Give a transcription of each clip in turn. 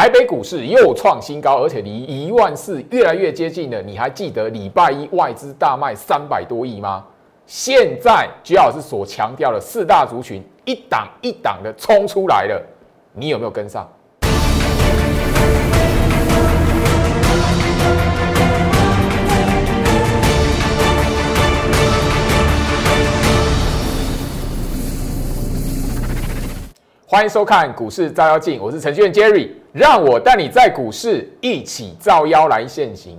台北股市又创新高，而且离一万四越来越接近了。你还记得礼拜一外资大卖三百多亿吗？现在居老师所强调的四大族群一档一档的冲出来了，你有没有跟上？欢迎收看股市照妖镜，我是程序员 Jerry，让我带你在股市一起照妖来现行。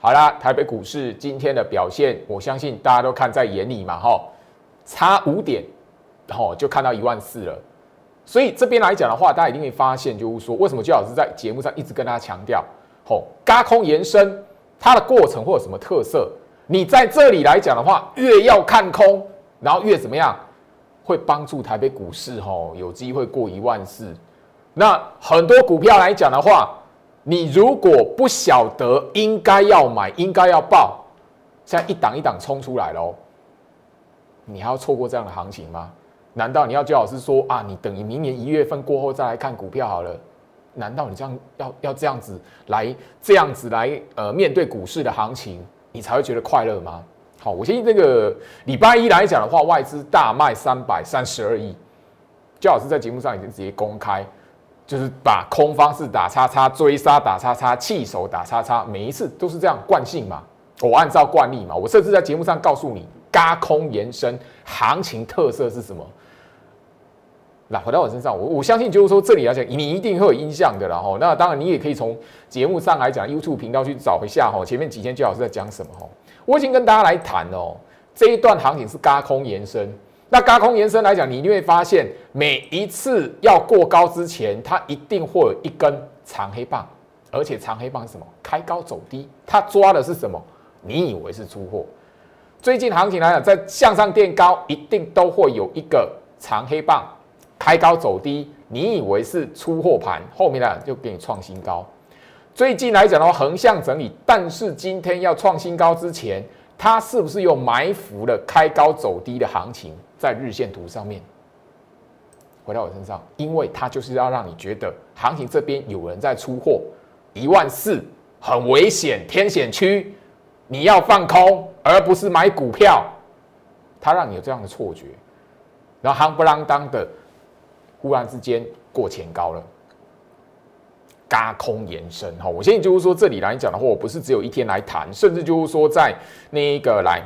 好啦，台北股市今天的表现，我相信大家都看在眼里嘛，哈，差五点，吼就看到一万四了。所以这边来讲的话，大家一定会发现，就是说为什么周老师在节目上一直跟大家强调，吼，嘎空延伸它的过程或有什么特色？你在这里来讲的话，越要看空，然后越怎么样？会帮助台北股市吼有机会过一万四。那很多股票来讲的话，你如果不晓得应该要买，应该要报，现在一档一档冲出来喽，你还要错过这样的行情吗？难道你要叫老师说啊，你等于明年一月份过后再来看股票好了？难道你这样要要这样子来这样子来呃面对股市的行情，你才会觉得快乐吗？好，我相信这个礼拜一来讲的话，外资大卖三百三十二亿。焦老师在节目上已经直接公开，就是把空方式打叉叉，追杀打叉叉，弃手打叉叉，每一次都是这样惯性嘛。我按照惯例嘛，我甚至在节目上告诉你，嘎空延伸行情特色是什么。那回到我身上，我我相信就是说，这里来讲，你一定会有印象的了哈。那当然，你也可以从节目上来讲，YouTube 频道去找一下哈，前面几天焦老师在讲什么哈。我已经跟大家来谈哦，这一段行情是高空延伸。那高空延伸来讲，你就会发现，每一次要过高之前，它一定会有一根长黑棒，而且长黑棒是什么？开高走低，它抓的是什么？你以为是出货？最近行情来讲，在向上垫高，一定都会有一个长黑棒，开高走低，你以为是出货盘，后面呢就给你创新高。最近来讲的话，横向整理，但是今天要创新高之前，它是不是又埋伏了开高走低的行情在日线图上面？回到我身上，因为它就是要让你觉得行情这边有人在出货，一万四很危险，天险区，你要放空，而不是买股票，它让你有这样的错觉，然后夯不啷当的，忽然之间过前高了。嘎空延伸哈，我现在就是说这里来讲的话，我不是只有一天来谈，甚至就是说在那一个来，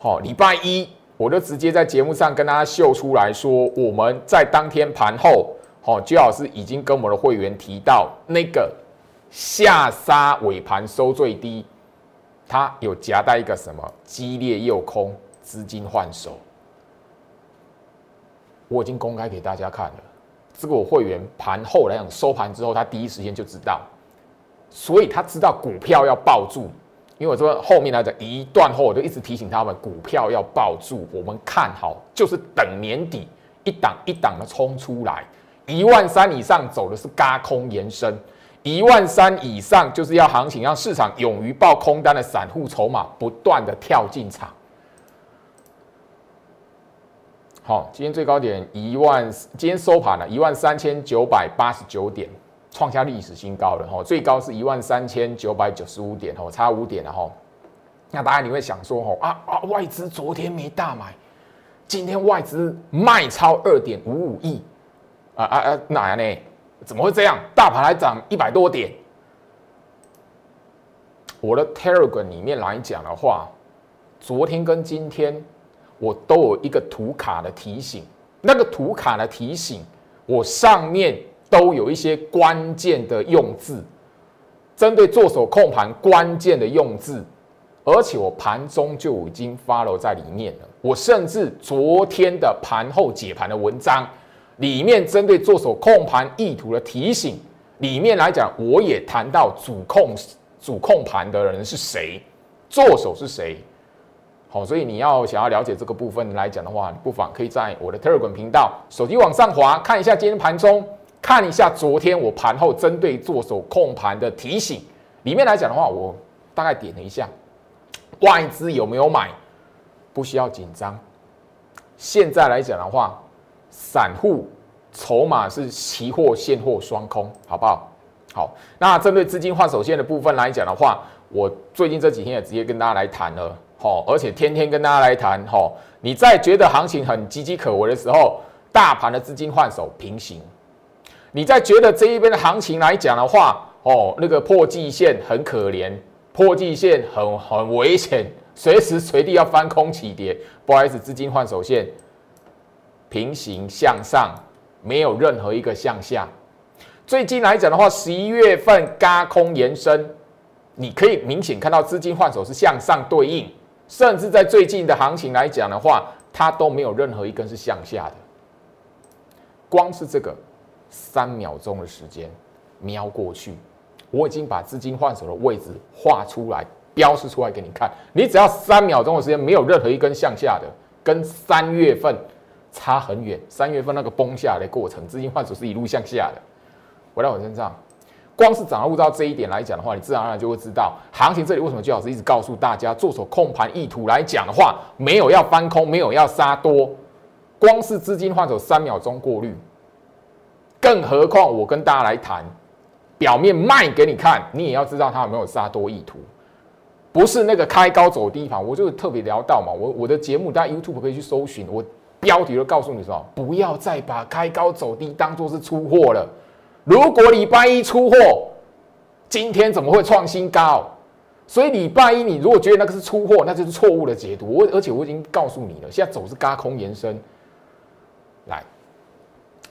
好礼拜一，我就直接在节目上跟大家秀出来说，我们在当天盘后，好，周老师已经跟我们的会员提到，那个下杀尾盘收最低，它有夹带一个什么激烈诱空资金换手，我已经公开给大家看了。这个我会员盘后来讲收盘之后，他第一时间就知道，所以他知道股票要抱住。因为我说后面来讲一段后，我就一直提醒他们，股票要抱住。我们看好就是等年底一档一档的冲出来，一万三以上走的是嘎空延伸，一万三以上就是要行情让市场勇于爆空单的散户筹码不断的跳进场。好，今天最高点一万，今天收盘了一万三千九百八十九点，创下历史新高了哈。最高是一万三千九百九十五点哈，差五点了哈。那当然你会想说哈啊啊，外资昨天没大买，今天外资卖超二点五五亿啊啊啊，哪样呢？怎么会这样？大盘还涨一百多点。我的 Telegram 里面来讲的话，昨天跟今天。我都有一个图卡的提醒，那个图卡的提醒，我上面都有一些关键的用字，针对做手控盘关键的用字，而且我盘中就已经 follow 在里面了。我甚至昨天的盘后解盘的文章里面，针对做手控盘意图的提醒里面来讲，我也谈到主控主控盘的人是谁，做手是谁。好，所以你要想要了解这个部分来讲的话，你不妨可以在我的 Telegram 频道手机往上滑，看一下今天盘中，看一下昨天我盘后针对做手控盘的提醒，里面来讲的话，我大概点了一下，外资有没有买，不需要紧张。现在来讲的话，散户筹码是期货现货双空，好不好？好，那针对资金换手线的部分来讲的话，我最近这几天也直接跟大家来谈了，哦，而且天天跟大家来谈，好，你在觉得行情很岌岌可危的时候，大盘的资金换手平行；你在觉得这一边的行情来讲的话，哦，那个破季线很可怜，破季线很很危险，随时随地要翻空起跌，不好意思，资金换手线平行向上，没有任何一个向下。最近来讲的话，十一月份嘎空延伸，你可以明显看到资金换手是向上对应，甚至在最近的行情来讲的话，它都没有任何一根是向下的。光是这个三秒钟的时间瞄过去，我已经把资金换手的位置画出来，标示出来给你看。你只要三秒钟的时间，没有任何一根向下的，跟三月份差很远。三月份那个崩下来的过程，资金换手是一路向下的。回到我身上，光是掌握到这一点来讲的话，你自然而然就会知道，行情这里为什么最好是一直告诉大家，做手控盘意图来讲的话，没有要翻空，没有要杀多，光是资金换手三秒钟过滤，更何况我跟大家来谈，表面卖给你看，你也要知道它有没有杀多意图，不是那个开高走低盘，我就特别聊到嘛，我我的节目大家 YouTube 可以去搜寻，我标题都告诉你说，不要再把开高走低当做是出货了。如果礼拜一出货，今天怎么会创新高？所以礼拜一你如果觉得那个是出货，那就是错误的解读。我而且我已经告诉你了，现在走是嘎空延伸。来，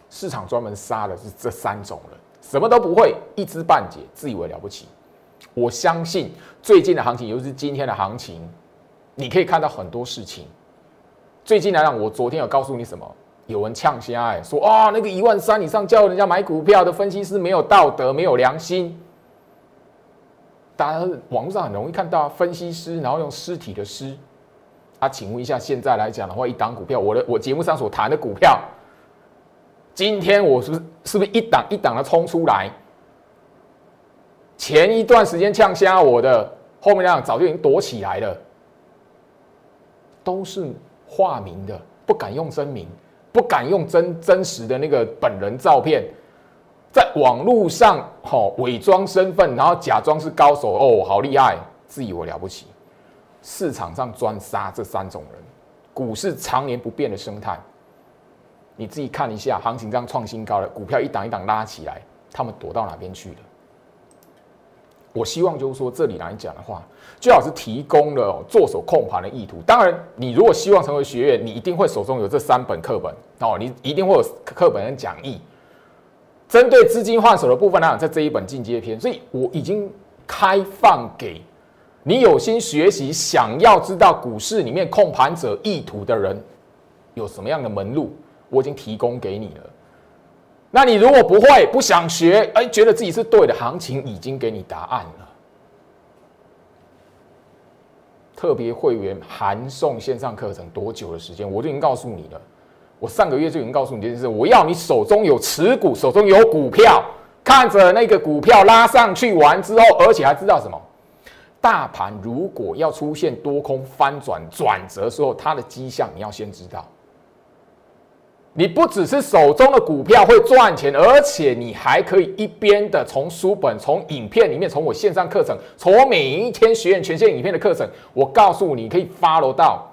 市场专门杀的是这三种人，什么都不会，一知半解，自以为了不起。我相信最近的行情，尤其是今天的行情，你可以看到很多事情。最近来讲，我昨天有告诉你什么？有人呛虾哎，说啊，那个一万三以上叫人家买股票的分析师没有道德，没有良心。大家网上很容易看到分析师，然后用尸体的尸。啊，请问一下，现在来讲的话，一档股票，我的我节目上所谈的股票，今天我是不是是不是一档一档的冲出来？前一段时间呛虾我的，后面那样早就已经躲起来了，都是化名的，不敢用真名。不敢用真真实的那个本人照片，在网络上哈伪装身份，然后假装是高手哦，好厉害，自以为了不起。市场上专杀这三种人，股市常年不变的生态。你自己看一下，行情这样创新高了，股票一档一档拉起来，他们躲到哪边去了？我希望就是说，这里来讲的话，最好是提供了做手控盘的意图。当然，你如果希望成为学员，你一定会手中有这三本课本哦，你一定会有课本跟讲义。针对资金换手的部分来讲，在这一本进阶篇，所以我已经开放给你有心学习、想要知道股市里面控盘者意图的人有什么样的门路，我已经提供给你了。那你如果不会、不想学，哎，觉得自己是对的，行情已经给你答案了。特别会员函送线上课程多久的时间，我就已经告诉你了。我上个月就已经告诉你这件事，我要你手中有持股，手中有股票，看着那个股票拉上去完之后，而且还知道什么？大盘如果要出现多空翻转转折时候，它的迹象你要先知道。你不只是手中的股票会赚钱，而且你还可以一边的从书本、从影片里面、从我线上课程、从我每一天学员权限影片的课程，我告诉你可以 follow 到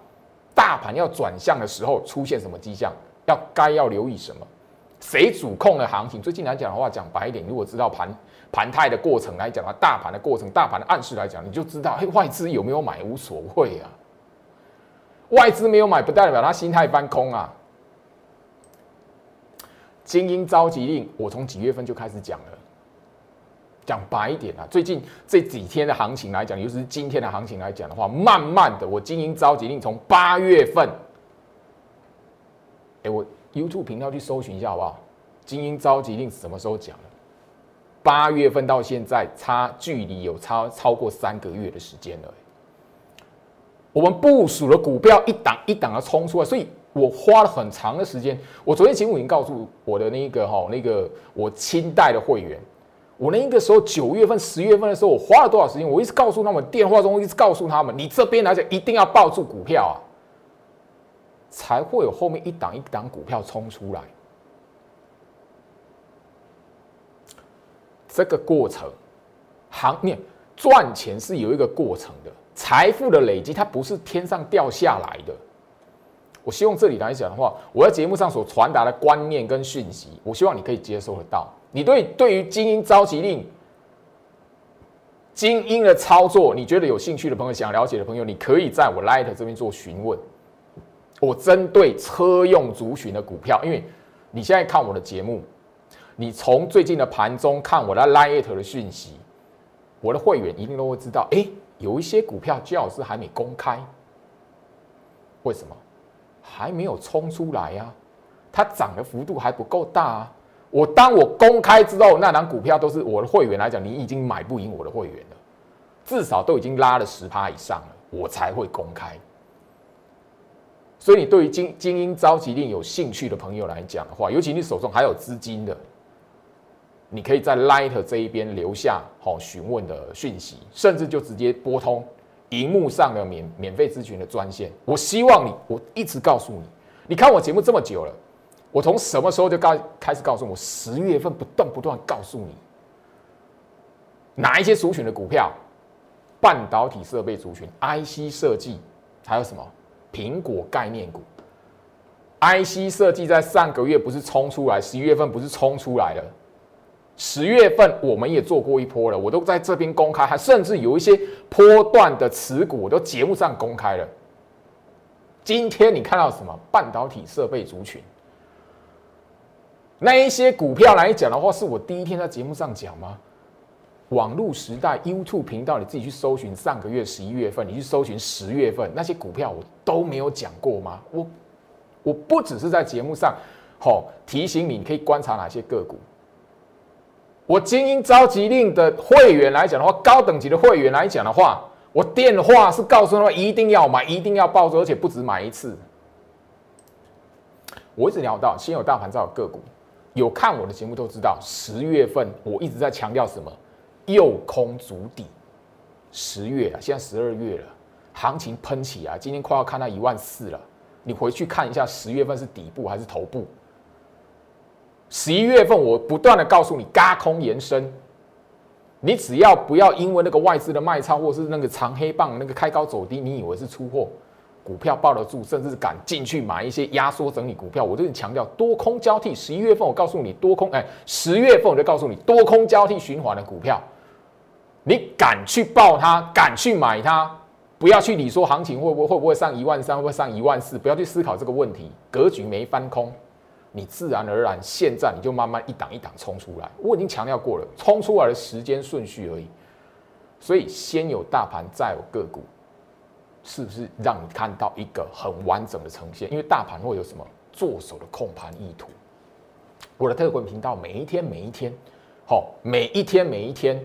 大盘要转向的时候出现什么迹象，要该要留意什么，谁主控的行情。最近来讲的话，讲白一点，如果知道盘盘态的过程来讲啊，大盘的过程、大盘的暗示来讲，你就知道，嘿，外资有没有买无所谓啊，外资没有买不代表他心态翻空啊。精英召集令，我从几月份就开始讲了。讲白一点啊，最近这几天的行情来讲，尤其是今天的行情来讲的话，慢慢的，我精英召集令从八月份，哎，我 YouTube 频道去搜寻一下好不好？精英召集令什么时候讲的？八月份到现在，差距离有超超过三个月的时间了。我们部署的股票一档一档的冲出来，所以。我花了很长的时间。我昨天节目已经告诉我的那个哈，那个我清代的会员，我那个时候九月份、十月份的时候，我花了多少时间？我一直告诉他们，电话中一直告诉他们，你这边来讲一定要抱住股票啊，才会有后面一档一档股票冲出来。这个过程，行业赚钱是有一个过程的，财富的累积它不是天上掉下来的。我希望这里来讲的话，我在节目上所传达的观念跟讯息，我希望你可以接收得到。你对对于精英召集令、精英的操作，你觉得有兴趣的朋友，想了解的朋友，你可以在我 Light 这边做询问。我针对车用族群的股票，因为你现在看我的节目，你从最近的盘中看我的 Light 的讯息，我的会员一定都会知道，哎，有一些股票最好是还没公开，为什么？还没有冲出来呀，它涨的幅度还不够大啊！我当我公开之后，那档股票都是我的会员来讲，你已经买不赢我的会员了，至少都已经拉了十趴以上了，我才会公开。所以，你对于精精英召集令有兴趣的朋友来讲的话，尤其你手中还有资金的，你可以在 Light 这一边留下好询问的讯息，甚至就直接拨通。荧幕上的免免费咨询的专线，我希望你，我一直告诉你，你看我节目这么久了，我从什么时候就告开始告诉我，十月份不断不断告诉你，哪一些族群的股票，半导体设备族群，IC 设计，还有什么？苹果概念股，IC 设计在上个月不是冲出来，十一月份不是冲出来了。十月份我们也做过一波了，我都在这边公开，还甚至有一些波段的持股，我都节目上公开了。今天你看到什么？半导体设备族群，那一些股票来讲的话，是我第一天在节目上讲吗？网络时代 YouTube 频道，你自己去搜寻上个月十一月份，你去搜寻十月份那些股票，我都没有讲过吗？我我不只是在节目上，好提醒你，你可以观察哪些个股。我精英召集令的会员来讲的话，高等级的会员来讲的话，我电话是告诉他们一定要买，一定要抱住，而且不止买一次。我一直聊到先有大盘，再有个股。有看我的节目都知道，十月份我一直在强调什么？右空足底。十月啊，现在十二月了，行情喷起啊，今天快要看到一万四了。你回去看一下，十月份是底部还是头部？十一月份，我不断的告诉你，嘎空延伸，你只要不要因为那个外资的卖超，或是那个长黑棒那个开高走低，你以为是出货，股票抱得住，甚至敢进去买一些压缩整理股票，我都强调多空交替。十一月份我告诉你多空，哎，十月份我就告诉你多空交替循环的股票，你敢去抱它，敢去买它，不要去理说行情会不会会不会上一万三，会不会上一万四，不要去思考这个问题，格局没翻空。你自然而然，现在你就慢慢一档一档冲出来。我已经强调过了，冲出来的时间顺序而已。所以先有大盘，再有个股，是不是让你看到一个很完整的呈现？因为大盘会有什么做手的控盘意图？我的特滚频道每一天每一天，好，每一天每一天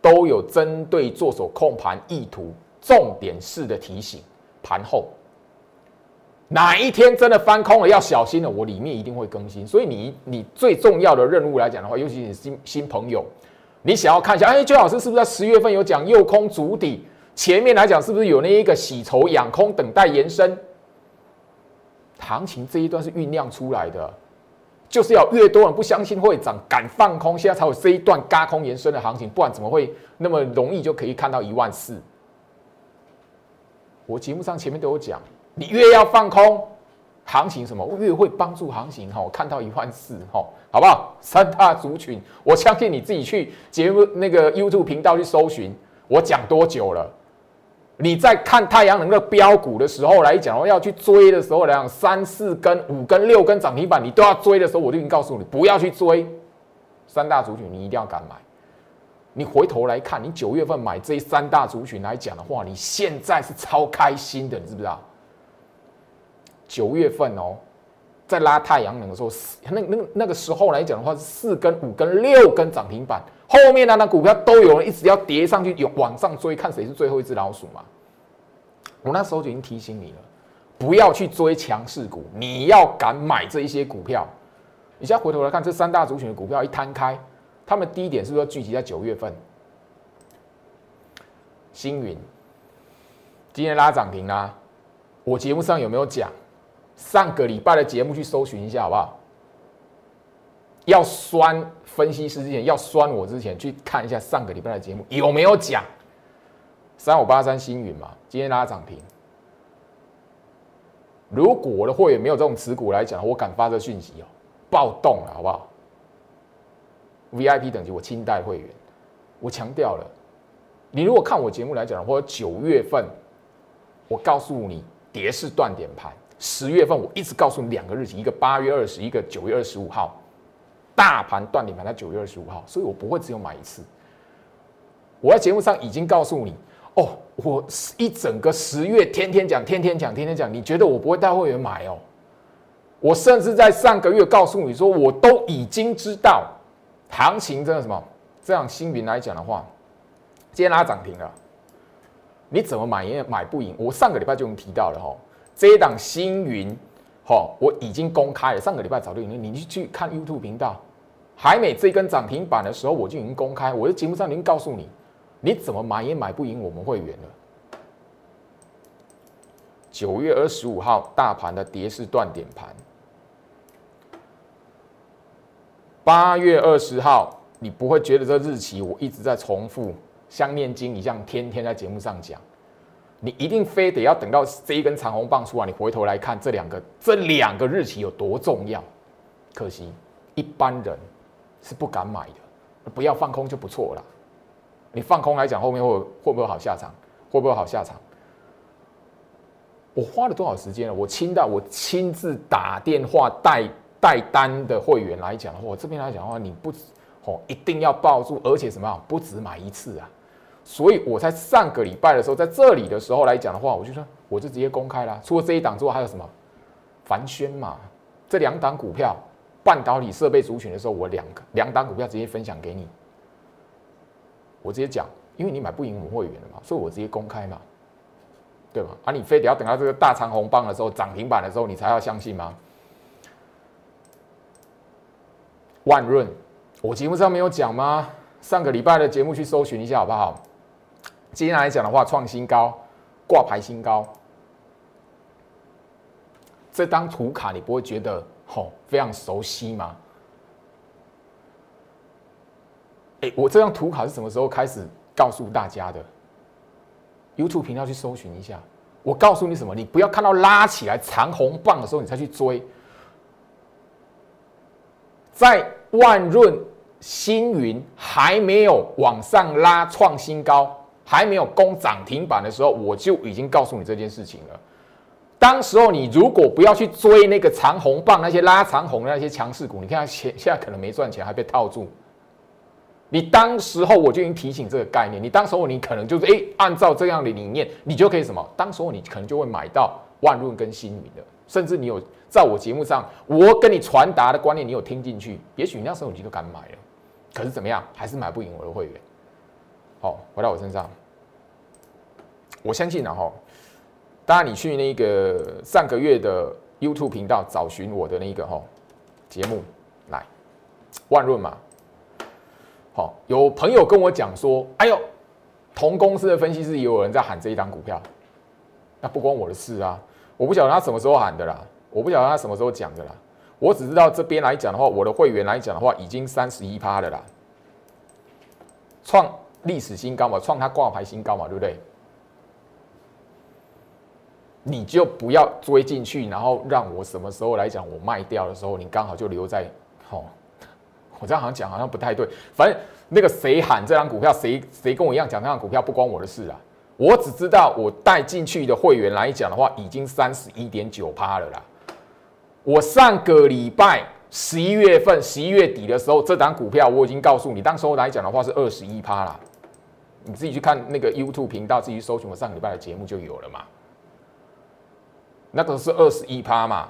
都有针对做手控盘意图重点式的提醒，盘后。哪一天真的翻空了，要小心了。我里面一定会更新，所以你你最重要的任务来讲的话，尤其是新新朋友，你想要看一下，哎，周老师是不是在十月份有讲右空足底？前面来讲是不是有那一个洗筹养空，等待延伸？行情这一段是酝酿出来的，就是要越多人不相信会涨，敢放空，现在才有这一段嘎空延伸的行情，不然怎么会那么容易就可以看到一万四？我节目上前面都有讲。你越要放空，行情什么越会帮助行情哈，看到一万四哈，好不好？三大族群，我相信你自己去节目那个 YouTube 频道去搜寻，我讲多久了？你在看太阳能的标股的时候来讲，要去追的时候来讲，三四根、五根、六根涨停板，你都要追的时候，我就已经告诉你不要去追。三大族群你一定要敢买。你回头来看，你九月份买这三大族群来讲的话，你现在是超开心的，你知不知道？九月份哦，在拉太阳能的时候，那那那个时候来讲的话，是四根、五根、六根涨停板，后面那那股票都有人一直要叠上去，有往上追，看谁是最后一只老鼠嘛。我那时候就已经提醒你了，不要去追强势股，你要敢买这一些股票。你现在回头来看，这三大族群的股票一摊开，他们低点是不是要聚集在九月份？星云今天拉涨停啦，我节目上有没有讲？上个礼拜的节目去搜寻一下好不好？要酸分析师之前，要酸我之前，去看一下上个礼拜的节目有没有讲三五八三星云嘛？今天拉涨停。如果我的会员没有这种持股来讲，我敢发这讯息哦，暴动了，好不好？VIP 等级我清代会员，我强调了，你如果看我节目来讲，或者九月份，我告诉你跌势断点盘，十月份我一直告诉你两个日期，一个八月二十，一个九月二十五号，大盘断点盘在九月二十五号，所以我不会只有买一次。我在节目上已经告诉你。哦，我一整个十月天天讲，天天讲，天天讲。你觉得我不会带会员买哦？我甚至在上个月告诉你说，我都已经知道行情真的什么这样。新云来讲的话，今天拉涨停了，你怎么买也买不赢。我上个礼拜就已经提到了哈，这一档新云，哈，我已经公开了。上个礼拜早就已经，你去去看 YouTube 频道，海美这根涨停板的时候，我就已经公开，我在节目上已经告诉你。你怎么买也买不赢我们会员了。九月二十五号，大盘的跌势断点盘。八月二十号，你不会觉得这日期我一直在重复，像念经一样，天天在节目上讲。你一定非得要等到这一根长红棒出来，你回头来看这两个这两个日期有多重要。可惜一般人是不敢买的，不要放空就不错了。你放空来讲，后面会会不会好下场？会不会好下场？我花了多少时间了？我亲到我亲自打电话带带单的会员来讲的话，我这边来讲的话，你不哦一定要抱住，而且什么不止买一次啊！所以我在上个礼拜的时候，在这里的时候来讲的话，我就说我就直接公开了。除了这一档之外，还有什么？凡轩嘛，这两档股票，半导体设备族群的时候，我两个两档股票直接分享给你。我直接讲，因为你买不赢我们会员的嘛，所以我直接公开嘛，对吧？啊，你非得要等到这个大长红棒的时候，涨停板的时候，你才要相信吗？万润，我节目上没有讲吗？上个礼拜的节目去搜寻一下好不好？今天来讲的话，创新高，挂牌新高，这张图卡你不会觉得吼非常熟悉吗？哎，我这张图卡是什么时候开始告诉大家的？YouTube 频道去搜寻一下。我告诉你什么？你不要看到拉起来长红棒的时候，你才去追。在万润星云还没有往上拉创新高，还没有攻涨停板的时候，我就已经告诉你这件事情了。当时候你如果不要去追那个长红棒，那些拉长红的那些强势股，你看现现在可能没赚钱，还被套住。你当时候我就已经提醒这个概念，你当时候你可能就是哎，按照这样的理念，你就可以什么？当时候你可能就会买到万润跟新云的，甚至你有在我节目上我跟你传达的观念，你有听进去，也许你那时候你就敢买了。可是怎么样，还是买不赢我的会员。好，回到我身上，我相信然后，当然你去那个上个月的 YouTube 频道找寻我的那个哈节目来，万润嘛。好，有朋友跟我讲说：“哎呦，同公司的分析师也有人在喊这一档股票，那不关我的事啊！我不晓得他什么时候喊的啦，我不晓得他什么时候讲的啦。我只知道这边来讲的话，我的会员来讲的话，已经三十一趴了啦，创历史新高嘛，创它挂牌新高嘛，对不对？你就不要追进去，然后让我什么时候来讲我卖掉的时候，你刚好就留在好。”我这样好像讲好像不太对，反正那个谁喊这张股票，谁谁跟我一样讲这张股票不关我的事啊。我只知道我带进去的会员来讲的话，已经三十一点九趴了啦。我上个礼拜十一月份十一月底的时候，这档股票我已经告诉你，当时候来讲的话是二十一趴啦。你自己去看那个 YouTube 频道，自己搜寻我上个礼拜的节目就有了嘛。那个是二十一趴嘛，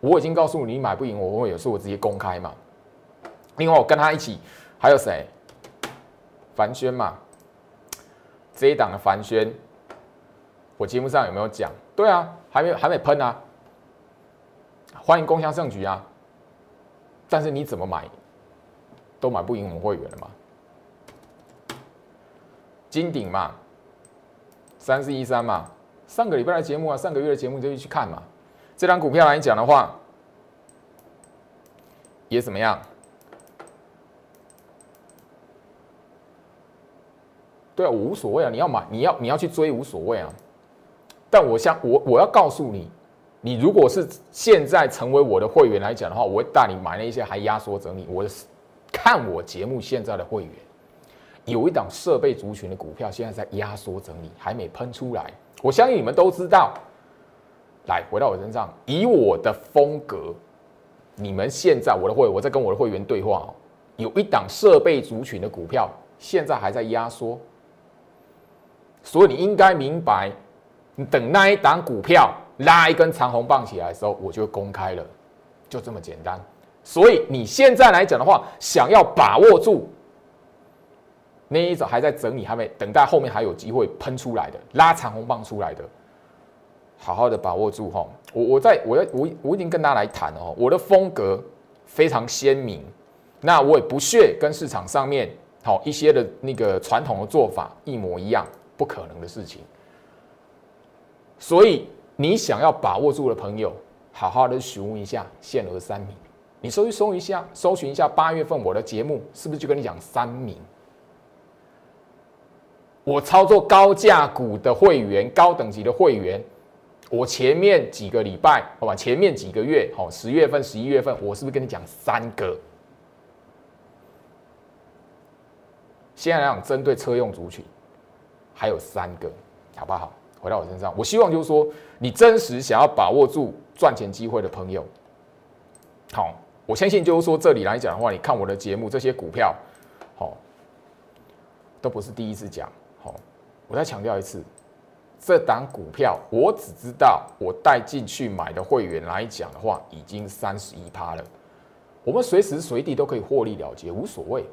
我已经告诉你，买不赢我会有事我直接公开嘛。另外，我跟他一起还有谁？凡轩嘛，这一档的凡轩，我节目上有没有讲？对啊，还没还没喷啊！欢迎共享盛举啊！但是你怎么买都买不赢我们会员了嘛？金鼎嘛，三四一三嘛，上个礼拜的节目啊，上个月的节目就去看嘛。这张股票来讲的话，也怎么样？对啊，我无所谓啊，你要买，你要你要去追无所谓啊。但我想，我我要告诉你，你如果是现在成为我的会员来讲的话，我会带你买那些还压缩整理。我看我节目现在的会员，有一档设备族群的股票，现在在压缩整理，还没喷出来。我相信你们都知道。来回到我身上，以我的风格，你们现在我的会，我在跟我的会员对话哦。有一档设备族群的股票，现在还在压缩，所以你应该明白，你等那一档股票拉一根长红棒起来的时候，我就公开了，就这么简单。所以你现在来讲的话，想要把握住那一种还在整理，还没等待后面还有机会喷出来的拉长红棒出来的。好好的把握住哈，我我在我在我我已经跟大家来谈哦，我的风格非常鲜明，那我也不屑跟市场上面好一些的那个传统的做法一模一样，不可能的事情。所以你想要把握住的朋友，好好的询问一下限额三名，你搜一搜一下，搜寻一下八月份我的节目是不是就跟你讲三名？我操作高价股的会员，高等级的会员。我前面几个礼拜，好吧，前面几个月，好，十月份、十一月份，我是不是跟你讲三个？现在来讲，针对车用族群，还有三个，好不好？回到我身上，我希望就是说，你真实想要把握住赚钱机会的朋友，好，我相信就是说，这里来讲的话，你看我的节目，这些股票，好，都不是第一次讲，我再强调一次。这档股票，我只知道我带进去买的会员来讲的话，已经三十一趴了。我们随时随地都可以获利了结，无所谓。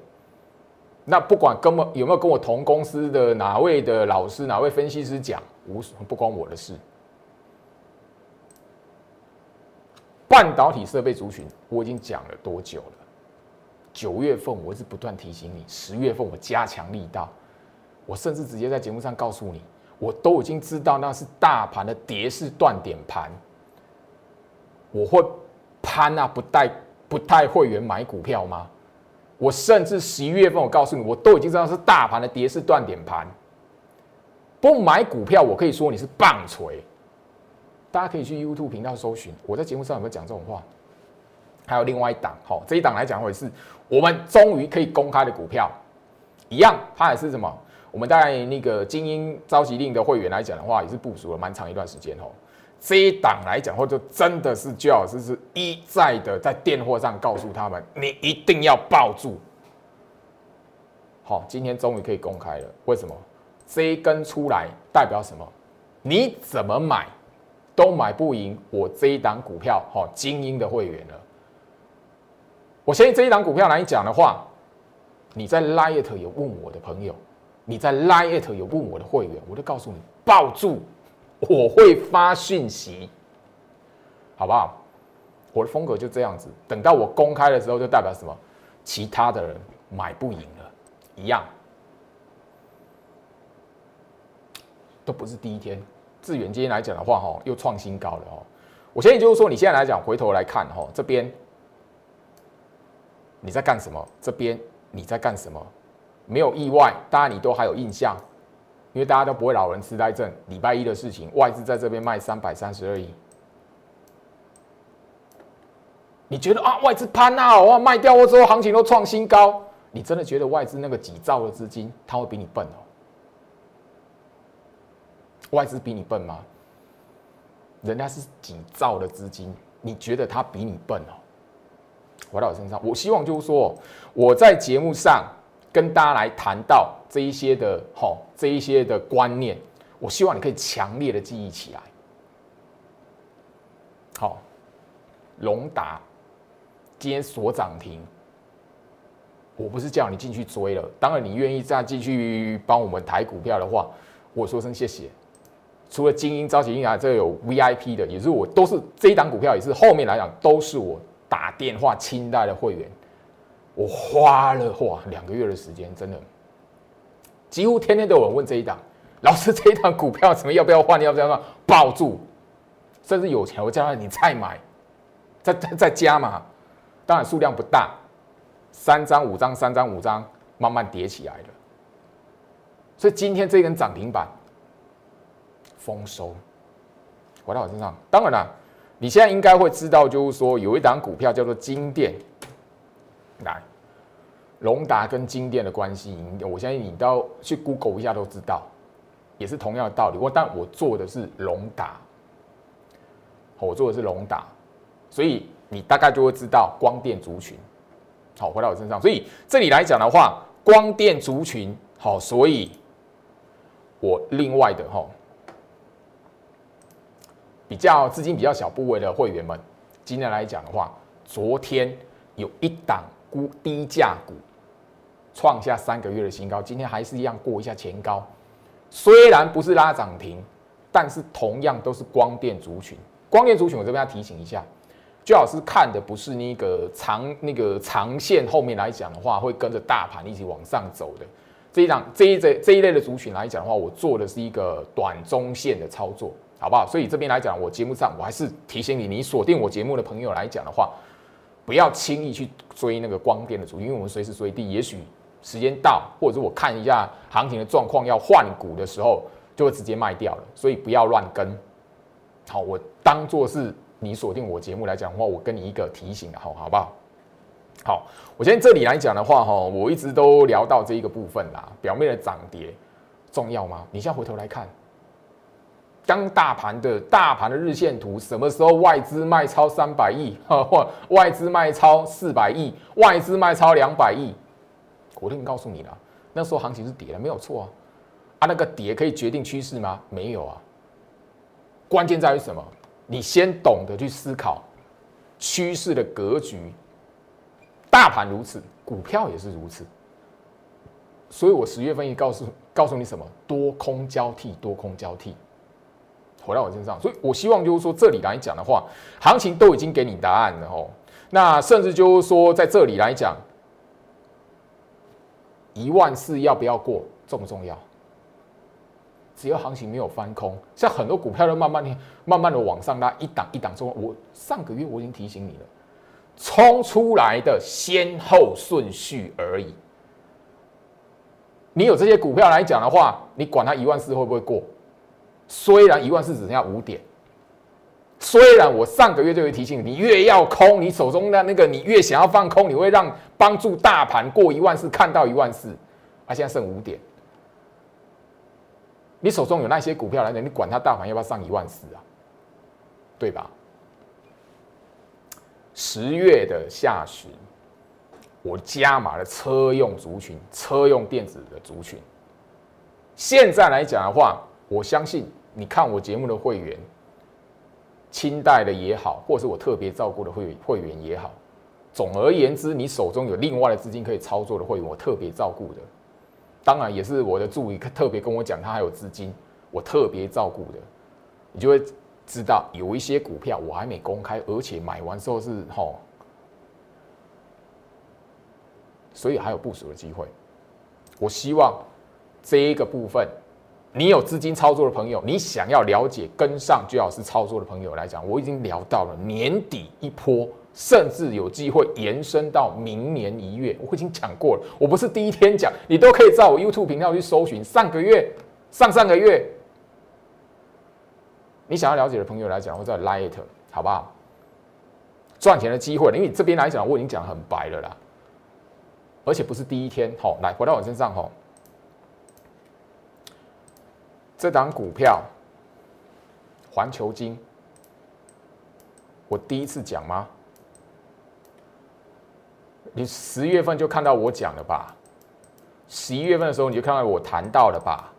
那不管跟有没有跟我同公司的哪位的老师、哪位分析师讲，无所不关我的事。半导体设备族群，我已经讲了多久了？九月份我是不断提醒你，十月份我加强力道，我甚至直接在节目上告诉你。我都已经知道那是大盘的跌势断点盘，我会攀啊不带不带会员买股票吗？我甚至十一月份我告诉你，我都已经知道是大盘的跌势断点盘，不买股票，我可以说你是棒槌。大家可以去 YouTube 频道搜寻，我在节目上有没有讲这种话？还有另外一档，好，这一档来讲，会是我们终于可以公开的股票，一样，它也是什么？我们在那个精英召集令的会员来讲的话，也是部署了蛮长一段时间哦。这一档来讲，或者真的是就好是是一再的在电话上告诉他们，你一定要抱住。好，今天终于可以公开了。为什么？这一根出来代表什么？你怎么买都买不赢我这一档股票，好，精英的会员了。我相信这一档股票来讲的话，你在 Light 有问我的朋友。你在 Line It 有问我的会员，我就告诉你抱住，我会发讯息，好不好？我的风格就这样子。等到我公开的时候，就代表什么？其他的人买不赢了，一样，都不是第一天。致远今天来讲的话，哈，又创新高了哦。我现在就是说，你现在来讲，回头来看，哈，这边你在干什么？这边你在干什么？没有意外，大家你都还有印象，因为大家都不会老人痴呆症。礼拜一的事情，外资在这边卖三百三十二亿，你觉得啊，外资攀啊，哇，卖掉之后行情都创新高，你真的觉得外资那个几兆的资金，他会比你笨哦？外资比你笨吗？人家是几兆的资金，你觉得他比你笨哦？回到我身上，我希望就是说，我在节目上。跟大家来谈到这一些的哈，这一些的观念，我希望你可以强烈的记忆起来。好，龙达今天锁涨停，我不是叫你进去追了，当然你愿意再继续帮我们抬股票的话，我说声谢谢。除了精英召集人这有 VIP 的，也是我都是这一档股票，也是后面来讲都是我打电话清代的会员。我花了哇两个月的时间，真的几乎天天都有人问这一档，老师这一档股票怎么要不要换？要不要换？抱住，甚至有钱我叫他你再买，再再再加嘛。当然数量不大，三张五张三张五张慢慢叠起来的。所以今天这根涨停板丰收，回到我身上。当然了，你现在应该会知道，就是说有一档股票叫做金店，来，龙达跟金店的关系，我相信你到去 Google 一下都知道，也是同样的道理。我但我做的是龙达，我做的是龙达，所以你大概就会知道光电族群。好，回到我身上，所以这里来讲的话，光电族群好，所以。我另外的哈，比较资金比较小部位的会员们，今天来讲的话，昨天有一档估低价股创下三个月的新高，今天还是一样过一下前高，虽然不是拉涨停，但是同样都是光电族群。光电族群，我这边要提醒一下，最好是看的不是那个长那个长线，后面来讲的话，会跟着大盘一起往上走的。这一档这一这这一类的族群来讲的话，我做的是一个短中线的操作，好不好？所以这边来讲，我节目上我还是提醒你，你锁定我节目的朋友来讲的话，不要轻易去追那个光电的族，因为我们随时随地，也许时间到，或者是我看一下行情的状况要换股的时候，就会直接卖掉了，所以不要乱跟。好，我当做是你锁定我节目来讲的话，我跟你一个提醒，好好不好？好，我现在这里来讲的话，哈，我一直都聊到这一个部分啦。表面的涨跌重要吗？你现在回头来看，当大盘的大盘的日线图，什么时候外资卖超三百亿，或外资卖超四百亿，外资卖超两百亿，我都已经告诉你了，那时候行情是跌了，没有错啊。啊，那个跌可以决定趋势吗？没有啊。关键在于什么？你先懂得去思考趋势的格局。大盘如此，股票也是如此，所以我十月份一告诉告诉你什么？多空交替，多空交替，回到我身上。所以我希望就是说，这里来讲的话，行情都已经给你答案了哦。那甚至就是说，在这里来讲，一万四要不要过，重不重要？只要行情没有翻空，像很多股票都慢慢的、慢慢的往上拉，一档一档中。我上个月我已经提醒你了。冲出来的先后顺序而已。你有这些股票来讲的话，你管它一万四会不会过？虽然一万四只剩下五点，虽然我上个月就会提醒你，越要空，你手中的那个你越想要放空，你会让帮助大盘过一万四，看到一万四，啊，现在剩五点。你手中有那些股票来讲，你管它大盘要不要上一万四啊？对吧？十月的下旬，我加码了车用族群、车用电子的族群。现在来讲的话，我相信你看我节目的会员，清代的也好，或是我特别照顾的会会员也好，总而言之，你手中有另外的资金可以操作的会员，我特别照顾的。当然，也是我的助理特别跟我讲，他还有资金，我特别照顾的，你就会。知道有一些股票我还没公开，而且买完之后是吼，所以还有部署的机会。我希望这一个部分，你有资金操作的朋友，你想要了解跟上最好是操作的朋友来讲，我已经聊到了年底一波，甚至有机会延伸到明年一月。我已经讲过了，我不是第一天讲，你都可以在我 YouTube 频道去搜寻。上个月、上上个月。你想要了解的朋友来讲，或者 Light，好不好？赚钱的机会，因为这边来讲，我已经讲很白了啦，而且不是第一天。好，来回到我身上，吼，这档股票，环球金，我第一次讲吗？你十月份就看到我讲了吧？十一月份的时候你就看到我谈到了吧？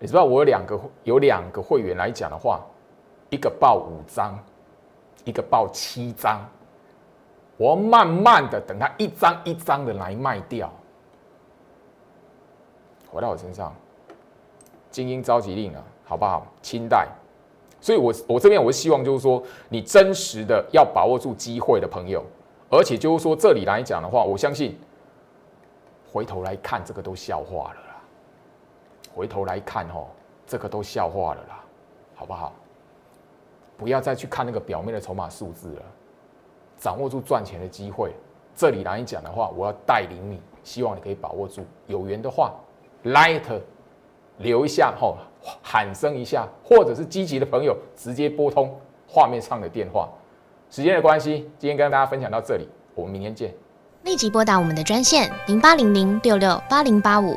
你知道我有两个有两个会员来讲的话，一个报五张，一个报七张，我慢慢的等他一张一张的来卖掉，回到我身上，精英召集令啊，好不好？清代，所以我我这边我希望就是说，你真实的要把握住机会的朋友，而且就是说这里来讲的话，我相信回头来看这个都笑话了啦。回头来看哦，这个都笑话了啦，好不好？不要再去看那个表面的筹码数字了，掌握住赚钱的机会。这里来讲的话，我要带领你希望你可以把握住。有缘的话，Light 留一下吼，喊声一下，或者是积极的朋友直接拨通画面上的电话。时间的关系，今天跟大家分享到这里，我们明天见。立即拨打我们的专线零八零零六六八零八五